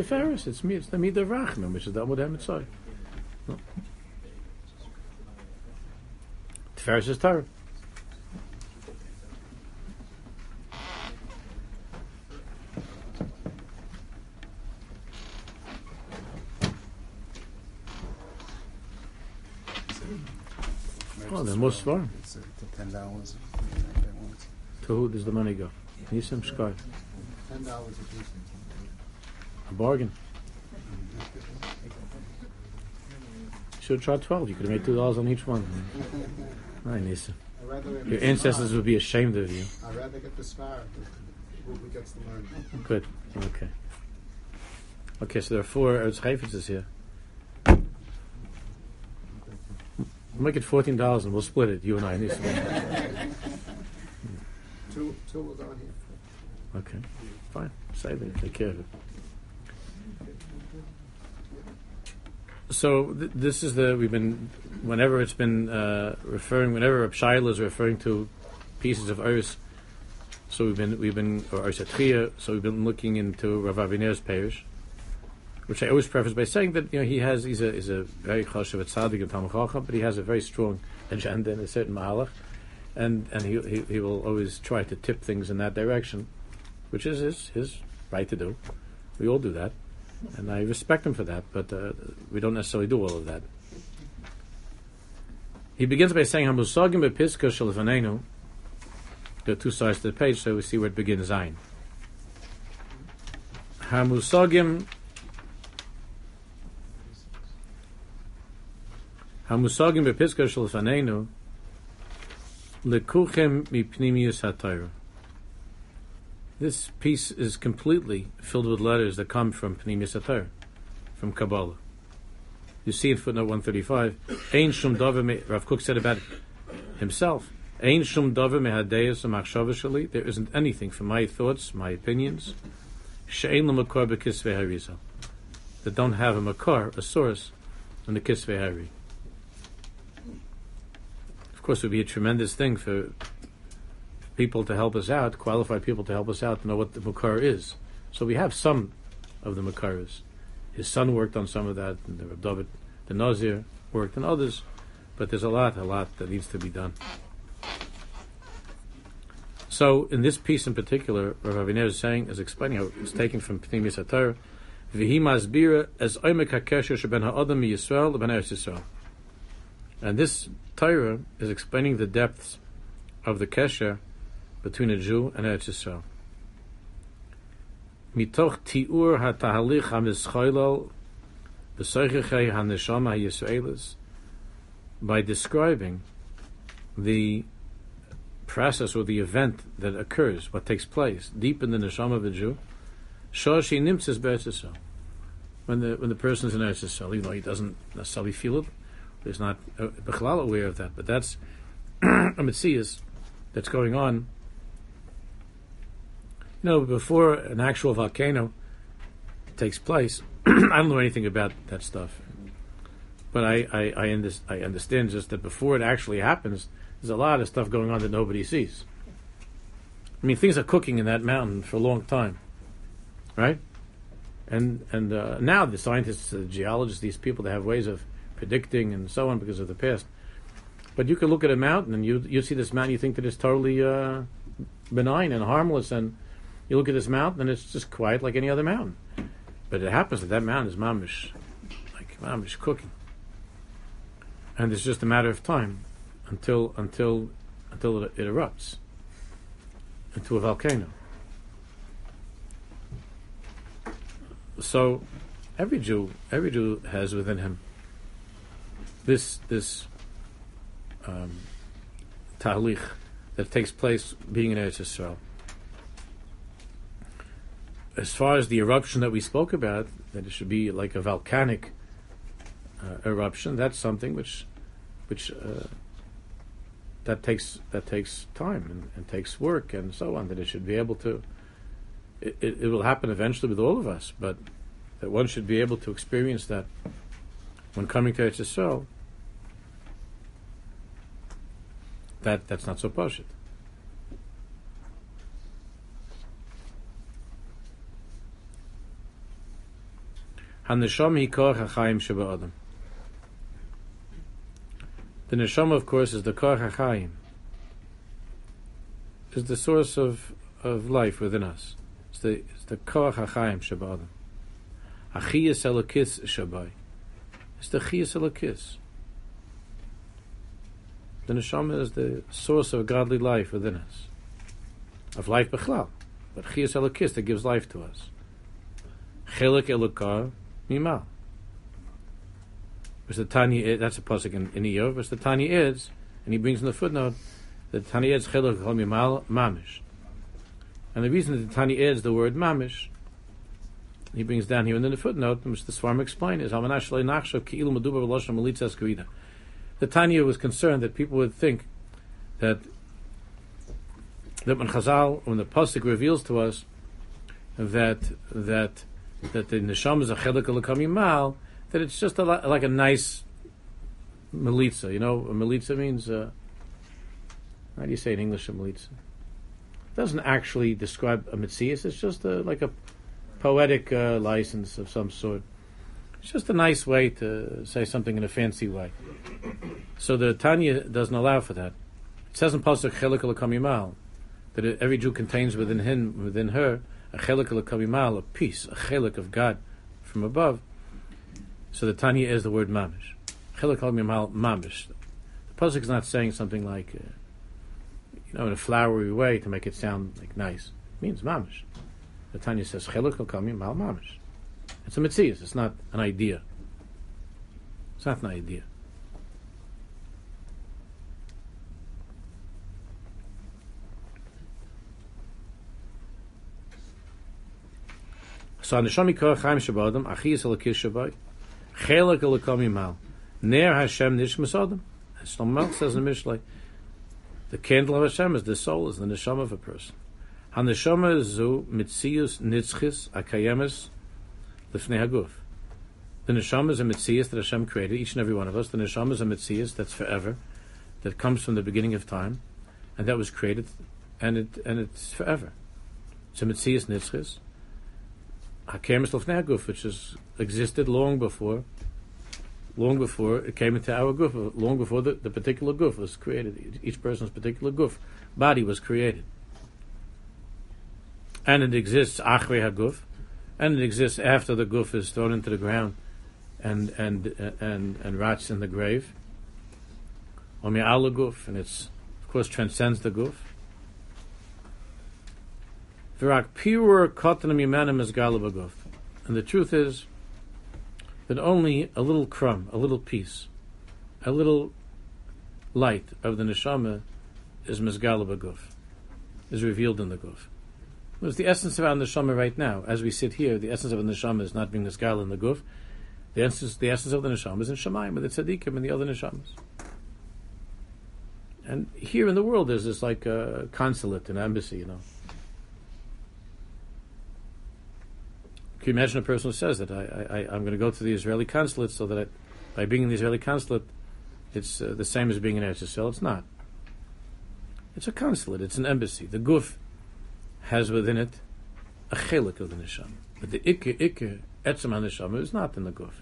Tiferes, it's me, it's the Midah Rachman, which is the Amud HaMitzvah. No. Tiferes is Torah. Oh, the most far. It's uh, to ten dollars. To who does the money go? Nisam Shkai. Ten dollars a piece. A bargain. Should have tried 12. You could have made $2 on each one. Hi, Nisa. Your ancestors would be ashamed of you. I'd rather get the star. Who who gets the learn? Good. Okay. Okay, so there are four Eretz here. We'll make it $14 and we'll split it, you and I. Two, two will go in here. Okay, fine. Save it. Take care of it. So th- this is the we've been whenever it's been uh, referring whenever Shaila is referring to pieces of Urs. So we've been we've been or Urs Atchia, So we've been looking into Rav Aviner's parish, which I always preface by saying that you know he has he's a he's a very chashav tzaddik and talmud but he has a very strong agenda in a certain mahalach, and and he, he he will always try to tip things in that direction, which is his his right to do. We all do that, and I respect him for that. But uh, we don't necessarily do all of that. He begins by saying Hamusagim bepiska shalvanenu. There are two sides to the page, so we see where it begins. Zayin. Hamusagim. Hamusagim bepiska shalvanenu. Lekuchem mipnimius hatayra. This piece is completely filled with letters that come from Pnimius HaTorah, from Kabbalah. You see in footnote 135, Ein Shum Davar, Me- Rav Kook said about himself. There isn't anything from my thoughts, my opinions, that don't have a makar, a source, in the kisvei hari. Of course, it would be a tremendous thing for people to help us out, qualified people to help us out, to know what the makar is. So we have some of the makaras. His son worked on some of that, and the David, the Nazir worked on others, but there's a lot, a lot that needs to be done. So in this piece in particular, Rav Aviner is saying, is explaining how it's taken from Pnimis HaTorah. And this Torah is explaining the depths of the kesher between a Jew and Eretz Yisrael. Mitoch tiur ha'tahalich v'soichechei ha'neshama ha'Yisraelis by describing the process or the event that occurs, what takes place deep in the neshama of a Jew, shoshi nimtzes be'eretz When the when the person is in Eretz Yisrael, even though he doesn't necessarily feel it, he's not uh, aware of that. But that's a mitzvah that's going on. Know, before an actual volcano takes place, I don't know anything about that stuff. But I, I, I, under, I understand just that before it actually happens, there's a lot of stuff going on that nobody sees. I mean, things are cooking in that mountain for a long time, right? And and uh, now the scientists, the geologists, these people, they have ways of predicting and so on because of the past. But you can look at a mountain and you you see this mountain, you think that it's totally uh, benign and harmless, and you look at this mountain and it's just quiet like any other mountain. But it happens that that mountain is mamish, like mamish cooking, and it's just a matter of time until until until it, it erupts into a volcano. So every Jew every Jew has within him this this um, tahlich that takes place being in Eretz Yisrael. As far as the eruption that we spoke about, that it should be like a volcanic uh, eruption, that's something which which uh, that takes that takes time and, and, takes work and so on. That it should be able to. It, it, it, will happen eventually with all of us, but that one should be able to experience that when coming to Eretz Yisrael. That that's not so poshut. The neshama, of course, is the kor hachayim, is the source of, of life within us. It's the it's the kor hachayim shabbat. Achiyas elokis shabai. It's the chiyas elokis. The neshama is the source of godly life within us, of life bechlal, but chiyas elokis that gives life to us. Chelik elokar mimal. Which the Tanya, that's a pasuk in, in Iyov, which the Tanya is, and he brings in the footnote that Tanya is chiluk mimal mamish. And the reason that the Tanya is the word mamish, he brings down here and then the footnote, which the Svarm explain, is The Tanya was concerned that people would think that that when Chazal, when the pasuk reveals to us that that that the neshama is a chelik mal, that it's just a, like a nice melitza. You know, a melitza means uh, how do you say in English a melitza? It doesn't actually describe a mitzias. It's just a, like a poetic uh, license of some sort. It's just a nice way to say something in a fancy way. So the Tanya doesn't allow for that. It says in Pasuk Chelik Kamimal that every Jew contains within him, within her, a Chelik Kamimal, a piece, a Chelik of God from above. So the Tanya is the word mamish. Chelik mamish. The pasuk is not saying something like, uh, you know, in a flowery way to make it sound like nice. It means mamish. The Tanya says chelik mal mamish. It's a mitzvah. It's not an idea. It's not an idea. So, Neshami Kor Chaim Shabbatim, Achiyas Elakis Shabbat, Chelik Elakom Yimal. Ner Hashem Nishmas Adam. As Shlomo says in Mishlei, The candle of Hashem is the soul, is the neshama of a person. Haneshama zu mitzius nitzchis akayemis lifnei haguf. The neshama is a mitzius that Hashem created, each and every one of us. The neshama is a mitzius that's forever, that comes from the beginning of time, and that was created, and it and it's forever. It's a mitzius nitzchis. Hakemis lifnei haguf, which has existed long before long before it came into our guf, long before the, the particular guf was created. Each person's particular guf body was created, and it exists achre haguf, and it exists after the guf is thrown into the ground, and and and and rots in the grave. Omi ala guf, and it's of course transcends the guf. Virak pure katanim yimanim is galabaguf, and the truth is that only a little crumb, a little piece, a little light of the neshama is mizgala guf, is revealed in the guf. It's the essence of our neshama right now. As we sit here, the essence of the neshama is not being mizgala in the guf. The essence, the essence of the neshama is in Shemaim, with the tzaddikim and the other neshamas. And here in the world, there's this like a consulate, an embassy, you know. Can you imagine a person who says that I, I, I'm going to go to the Israeli consulate so that I, by being in the Israeli consulate, it's uh, the same as being in Eretz Yisrael? It's not. It's a consulate. It's an embassy. The guf has within it a chelik of the neshama, but the ikke ikke etzem neshama is not in the guf.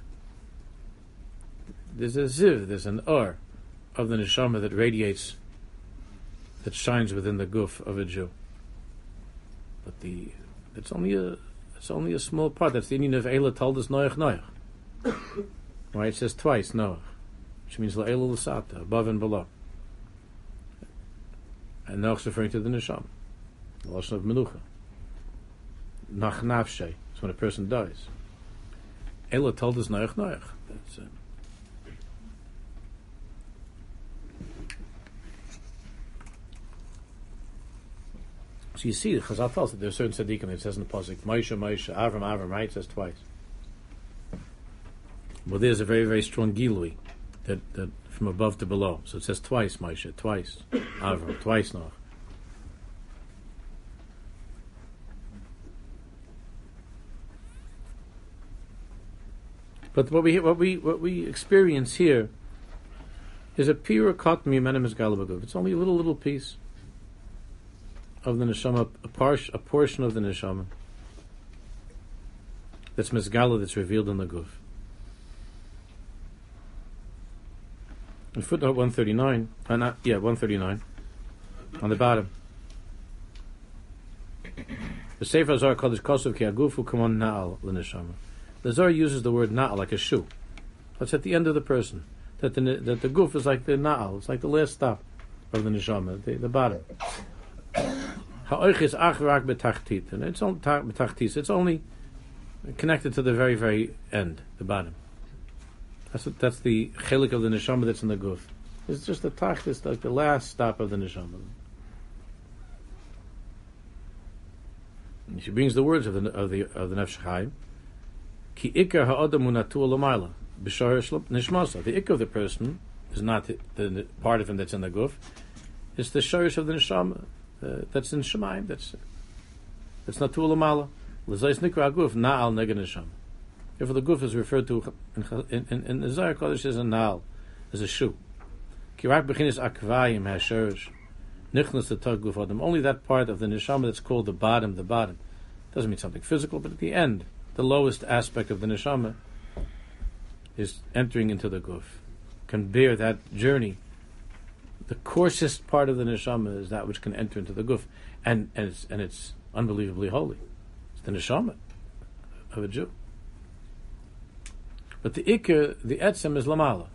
There's a ziv, there's an or of the neshama that radiates, that shines within the guf of a Jew. But the it's only a it's only a small part. That's the Indian of Eila told us Noach Noach. Right? It says twice Noach, which means La'ela Lasata, above and below. And Noach's referring to the Nisham, the Lashon of Menucha. Nach Nafshe, it's when a person dies. Eila told us Noach Noach. That's it. So you see, Chazal tells that there are certain tzaddikim. It says in the pasuk, Moshe, Moshe, Avram, Avram. Right? It says twice. Well, there's a very, very strong gilui that that from above to below. So it says twice, Moshe, twice, Avram, twice Noach. But what we what we what we experience here is a pure cotton It's only a little little piece of the neshama, a, a portion of the neshama that's mizgala that's revealed in the guf. In footnote 139, uh, not, yeah, 139, on the bottom. The Sefer Azar Kodesh Kosov Ki Agufu Kamon Na'al L'Neshama. The Zohar uses the word Na'al like a shoe. That's at the end of the person. That the, that the guf is like the Na'al, it's like the last stop of the Neshama, the, the bottom. Ha'oich is achrak betachtit, and it's only betachtis. It's only connected to the very, very end, the bottom. That's what, that's the of the neshama that's in the guf. It's just the tach, it's like the last stop of the neshama. And she brings the words of the of the of the nefesh. Ki ikar ha'adam unatu alamayla nishmasa. The ikar of the person is not the, the, part of him that's in the guf. It's the shorish of the neshama uh, that's in Shemaim. That's that's not tulamala. L'zayis nikra guf na'al negen neshama. Therefore, the guf is referred to in in, in the Zohar Kodesh as a na'al, as a shoe. Kirak bechinis akvayim hasherish. Nichnas the tug guf adam. Only that part of the neshama that's called the bottom, the bottom. Doesn't mean something physical, but at the end, the lowest aspect of the neshama is entering into the guf. Can bear that journey the coarsest part of the neshama is that which can enter into the guf, and and it's and it's unbelievably holy. It's the neshama of a Jew. But the ikr, the etzem, is lamala,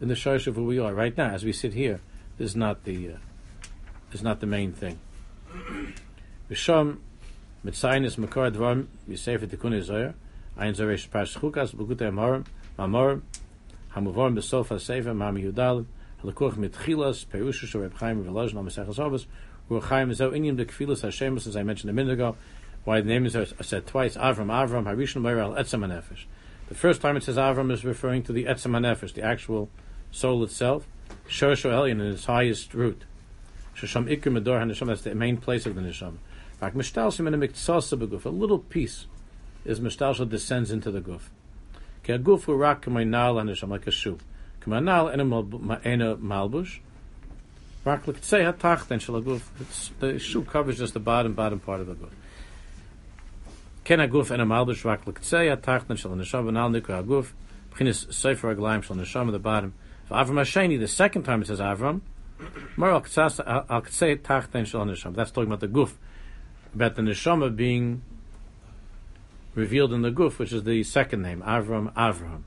in the sharish of who we are right now, as we sit here. This is not the uh, is not the main thing. V'sham mitzaynis makar dvarim yisayfer tikun zoyer ein zoresh pas chukas b'gutei amarim mamorim hamuvarim b'sof ha-sefer ma'am yudalim Halakuch mit Chilas, Perusha Shor Reb Chaim Velozh No Mesechas Avos, Ruach Chaim is Inyam de Kfilas Hashem, as I mentioned a minute ago. Why the names are uh, said twice, Avram, Avram, Harishon Meir Etzem HaNefesh. The first time it says Avram is referring to the Etzem HaNefesh, the actual soul itself, Shor Elyon in its highest root. Shasham Iker Medor HaNeshama, that's the main place of the Neshama. Rak Mishtalshim in a Miktsasa Beguf, a little piece is Mishtalsha descends into the Guf. Ke a Guf Urak Kamaynal HaNeshama, like a shoe. Kamaynal Ena Malbush, Rak L'Ktsei HaTachten Shal HaGuf, the shoe covers just the bottom, bottom part of the Guf. Ken HaGuf Ena Malbush, Rak L'Ktsei HaTachten Shal HaNeshama, Nal Nikra HaGuf, B'chinis Sefer HaGlaim Shal HaNeshama, the bottom. Avram Hasheni, the second time it says Avram, Mar al Ktsei Tachten Shal HaNeshama, that's talking about the Guf, about the Neshama being revealed in the Guf, which is the second name, Avram Avram,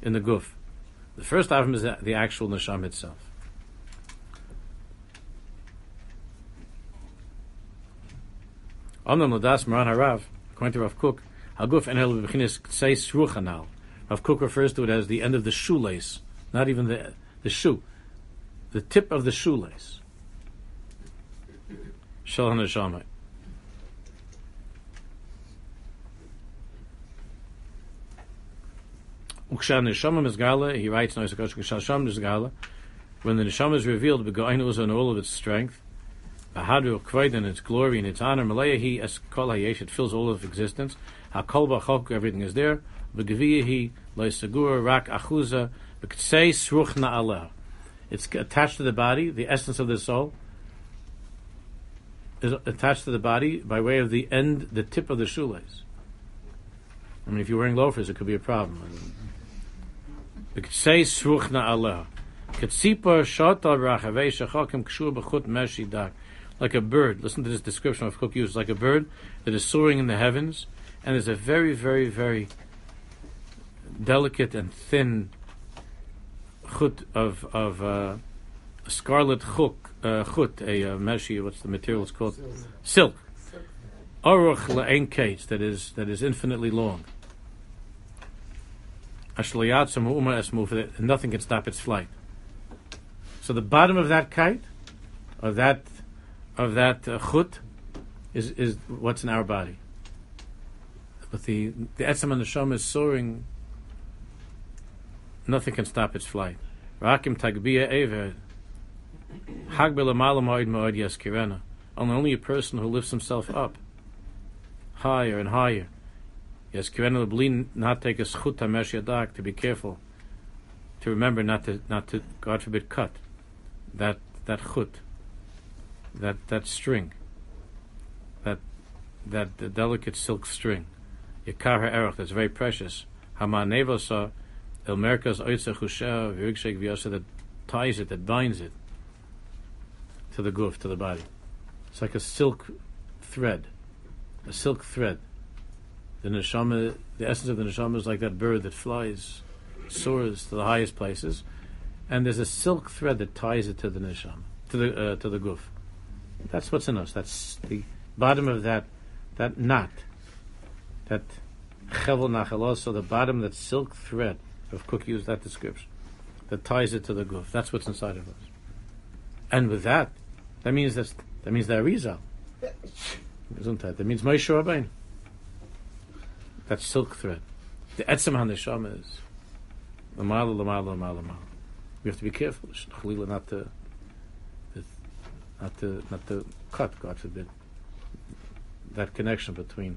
in the Guf. The first Avram is the, actual Neshama itself. Omnam Ladas Maran Harav, according to Rav Kook, Haguf Enel B'chinis Ktsei Sruchanal. Rav Kook refers to it as the end of the shoelace, not even the the shoe, the tip of the shoelace. Shal HaNeshama. Uksha Neshama Mizgala, he writes, when the Neshama is revealed, Begoinus and all of its strength, Bahadu Kvaid and its glory and its honor, Malayahi Es Kol it fills all of existence, HaKol Bachok, everything is there, Begaviyahi, Lois Sagur, Rak Achuza, Bektsei Sruch Na'aleh. It's attached to the body, the essence of the soul, is attached to the body by way of the end, the tip of the shoelace. I mean, if you're wearing loafers, it could be a problem. Say sruchna Allah. Katsipa shata rachavei shachakim kshur b'chut. Like a bird. Listen to this description of Kook used. Like a bird that is soaring in the heavens, and there's a very, very, very delicate and thin chut of of uh, scarlet chuk, uh, chut, a uh, meshi. What's the material? It's called silk. Aruch la'en that is that is infinitely long. And nothing can stop its flight. So the bottom of that kite, of that of that uh, chut, is is what's in our body. But the the etzem and the shom is soaring. Nothing can stop its flight. Rakim malamod moed yaskirena. Only a person who lifts himself up higher and higher. Yes, leblin not take a schut to be careful, to remember not to not to God forbid cut that that chut, that that string, that that the delicate silk string, yikar ha'erach that's very precious. Hama nevosa el merkas oitza chusha v'rigshek v'yasa that ties it, that binds it to the goof, to the body. It's like a silk thread, a silk thread. The neshama, the essence of the neshama is like that bird that flies, soars to the highest places, and there's a silk thread that ties it to the neshama, to the uh, to the goof. That's what's in us. That's the bottom of that that knot, that chevel nachal, also the bottom that silk thread. If Kook used that description, that ties it to the goof. That's what's inside of us. And with that, that means that's, that means the Arizal. Isn't that? That means Moshe Rabbeinu. That silk thread. The Etzem HaNeshama is Lamala, Lamala, Lamala, Lamala. We have to be careful, not to, not to, not to cut, God forbid, that connection between